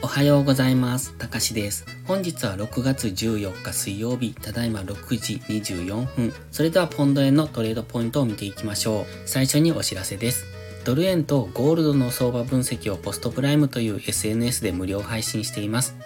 おはようございます。たかしです。本日は6月14日水曜日、ただいま6時24分。それではポンド円のトレードポイントを見ていきましょう。最初にお知らせです。ドル円とゴールドの相場分析をポストプライムという SNS で無料配信しています。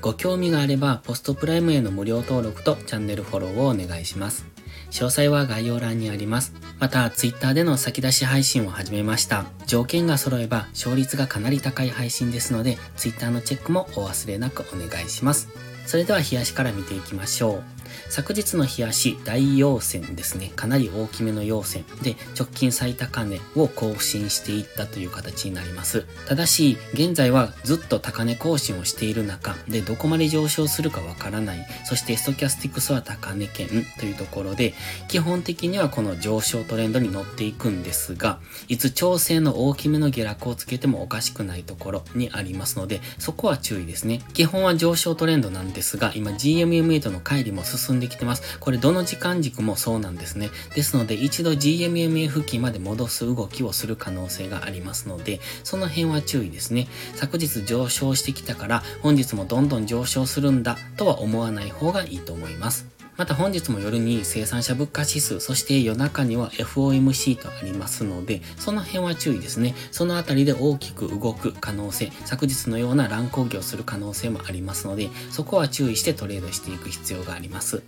ご興味があれば、ポストプライムへの無料登録とチャンネルフォローをお願いします。詳細は概要欄にあります。また、Twitter での先出し配信を始めました。条件が揃えば勝率がかなり高い配信ですので、Twitter のチェックもお忘れなくお願いします。それでは冷やしから見ていきましょう。昨日の冷やし大陽線ですね。かなり大きめの陽線で直近最高値を更新していったという形になります。ただし、現在はずっと高値更新をしている中でどこまで上昇するかわからない。そしてストキャスティクスは高値圏というところで、基本的にはこの上昇トレンドに乗っていくんですが、いつ調整の大きめの下落をつけてもおかしくないところにありますので、そこは注意ですね。基本は上昇トレンドなんですが、今 GMMA との乖離も進進んできてます。これどの時間軸もそうなんですね。ですので一度 GMMA 付近まで戻す動きをする可能性がありますので、その辺は注意ですね。昨日上昇してきたから本日もどんどん上昇するんだとは思わない方がいいと思います。また本日も夜に生産者物価指数、そして夜中には FOMC とありますので、その辺は注意ですね。そのあたりで大きく動く可能性、昨日のような乱高下をする可能性もありますので、そこは注意してトレードしていく必要があります。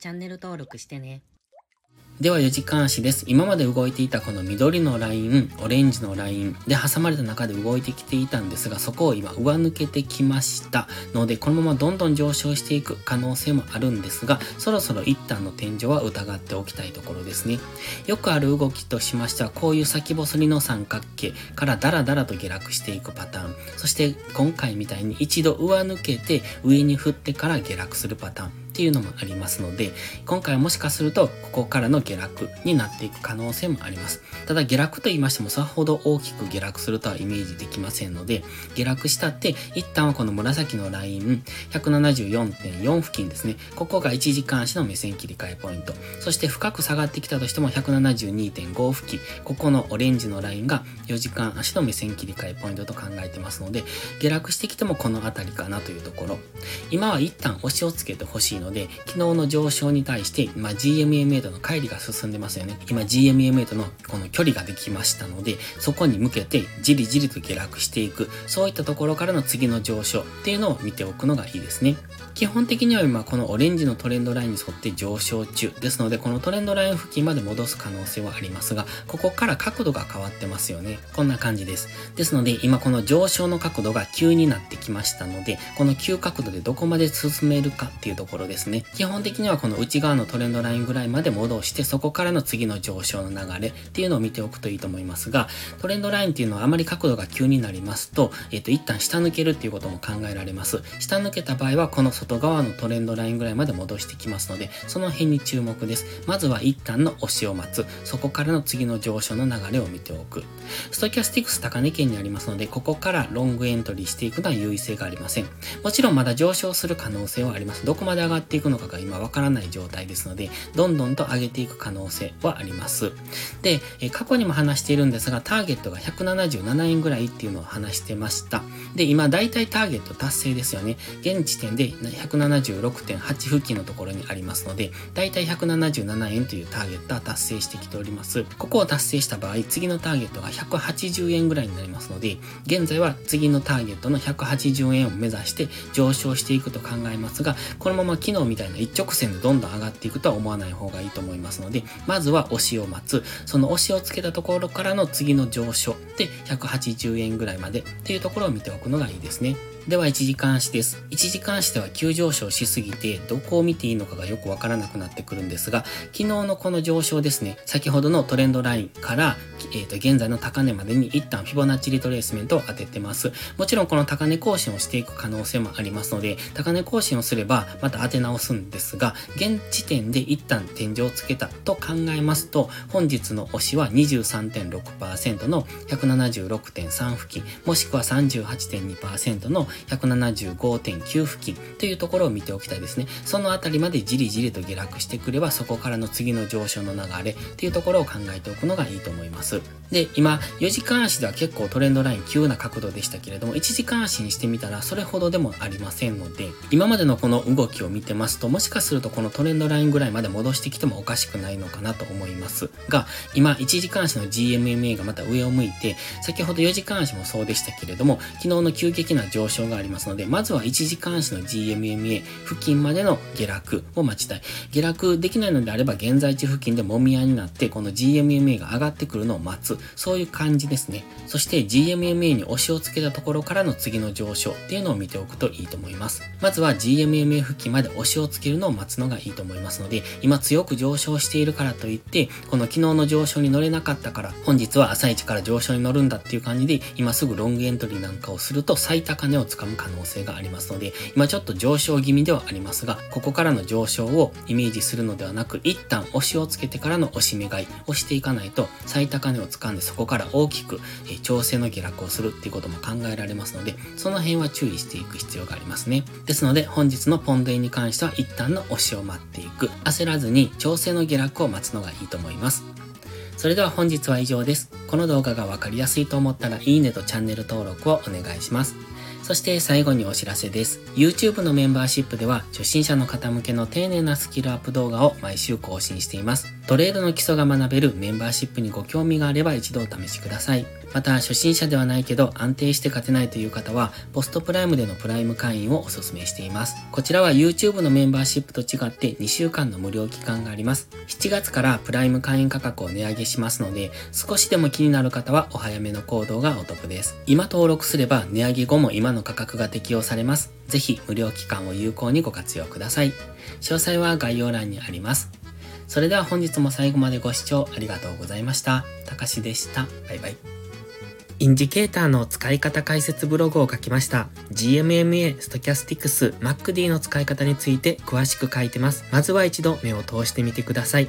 チャンネル登録してね。では4時間足です。今まで動いていたこの緑のライン、オレンジのラインで挟まれた中で動いてきていたんですが、そこを今上抜けてきましたので、このままどんどん上昇していく可能性もあるんですが、そろそろ一旦の天井は疑っておきたいところですね。よくある動きとしましては、こういう先細りの三角形からダラダラと下落していくパターン。そして今回みたいに一度上抜けて上に振ってから下落するパターン。っていうのもありますので、今回はもしかすると、ここからの下落になっていく可能性もあります。ただ下落と言いましても、さほど大きく下落するとはイメージできませんので、下落したって、一旦はこの紫のライン、174.4付近ですね。ここが1時間足の目線切り替えポイント。そして深く下がってきたとしても、172.5付近、ここのオレンジのラインが4時間足の目線切り替えポイントと考えてますので、下落してきてもこの辺りかなというところ。今は一旦押しをつけてほしいので、昨日の上昇に対して、今 GMMA との乖離が進んでますよね。今 GMMA とのこの距離ができましたので、そこに向けてじりじりと下落していく、そういったところからの次の上昇っていうのを見ておくのがいいですね。基本的には今このオレンジのトレンドラインに沿って上昇中ですので、このトレンドライン付近まで戻す可能性はありますが、ここから角度が変わってますよね。こんな感じです。ですので、今この上昇の角度が急になってきましたので、この急角度でどこまで進めるかっていうところですですね。基本的にはこの内側のトレンドラインぐらいまで戻して、そこからの次の上昇の流れっていうのを見ておくといいと思いますが、トレンドラインっていうのはあまり角度が急になりますと、えっ、と、一旦下抜けるっていうことも考えられます。下抜けた場合は、この外側のトレンドラインぐらいまで戻してきますので、その辺に注目です。まずは一旦の押しを待つ。そこからの次の上昇の流れを見ておく。ストキャスティクス高値圏にありますので、ここからロングエントリーしていくのは優位性がありません。もちろんまだ上昇する可能性はあります。どこまで上がってていくのかが今わからない状態ですので、どんどんと上げていく可能性はあります。で、過去にも話しているんですが、ターゲットが177円ぐらいっていうのを話してました。で、今大体ターゲット達成ですよね。現時点で176.8付近のところにありますので、大体177円というターゲットは達成してきております。ここを達成した場合、次のターゲットが180円ぐらいになりますので、現在は次のターゲットの180円を目指して上昇していくと考えますが、このまま昨日みたいな一直線でどんどん上がっていくとは思わない方がいいと思いますので、まずは押しを待つ。その押しをつけたところからの次の上昇で180円ぐらいまでっていうところを見ておくのがいいですね。では1時間足です。1時間足では急上昇しすぎて、どこを見ていいのかがよくわからなくなってくるんですが、昨日のこの上昇ですね、先ほどのトレンドラインから、えっ、と、現在の高値までに一旦フィボナッチリトレースメントを当ててます。もちろんこの高値更新をしていく可能性もありますので、高値更新をすればまた当て直すんですが、現時点で一旦天井をつけたと考えますと、本日の押しは23.6%の176.3付近、もしくは38.2%の175.9付近というところを見ておきたいですね。そのあたりまでじりじりと下落してくれば、そこからの次の上昇の流れっていうところを考えておくのがいいと思います。で、今、4時間足では結構トレンドライン急な角度でしたけれども、1時間足にしてみたらそれほどでもありませんので、今までのこの動きを見てますと、もしかするとこのトレンドラインぐらいまで戻してきてもおかしくないのかなと思いますが、今、1時間足の GMMA がまた上を向いて、先ほど4時間足もそうでしたけれども、昨日の急激な上昇がありますので、まずは1時間足の GMMA 付近までの下落を待ちたい。下落できないのであれば、現在地付近でもみ合いになって、この GMMA が上がってくるのを待つ。そういう感じですね。そして GMMA に押しをつけたところからの次の上昇っていうのを見ておくといいと思います。まずは GMMA 付近まで押しをつけるのを待つのがいいと思いますので、今強く上昇しているからといって、この昨日の上昇に乗れなかったから、本日は朝一から上昇に乗るんだっていう感じで、今すぐロングエントリーなんかをすると最高値をつかむ可能性がありますので、今ちょっと上昇気味ではありますが、ここからの上昇をイメージするのではなく、一旦押しをつけてからの押し目買いをしていかないと、最高値を掴んでそこから大きく、え調整の下落をするっていうことも考えられますので、その辺は注意していく必要がありますね。ですので、本日のポンド円に関しては一旦の押しを待っていく。焦らずに調整の下落を待つのがいいと思います。それでは本日は以上です。この動画がわかりやすいと思ったらいいねとチャンネル登録をお願いします。そして最後にお知らせです。YouTube のメンバーシップでは初心者の方向けの丁寧なスキルアップ動画を毎週更新しています。トレードの基礎が学べるメンバーシップにご興味があれば一度お試しください。また、初心者ではないけど安定して勝てないという方は、ポストプライムでのプライム会員をお勧めしています。こちらは YouTube のメンバーシップと違って2週間の無料期間があります。7月からプライム会員価格を値上げしますので、少しでも気になる方はお早めの行動がお得です。今登録すれば値上げ後も今のの価格が適用されます。ぜひ無料期間を有効にご活用ください。詳細は概要欄にあります。それでは本日も最後までご視聴ありがとうございました。たかしでした。バイバイ。インジケーターの使い方解説ブログを書きました。GMMA、ストキャスティクス、 MACD の使い方について詳しく書いてます。まずは一度目を通してみてください。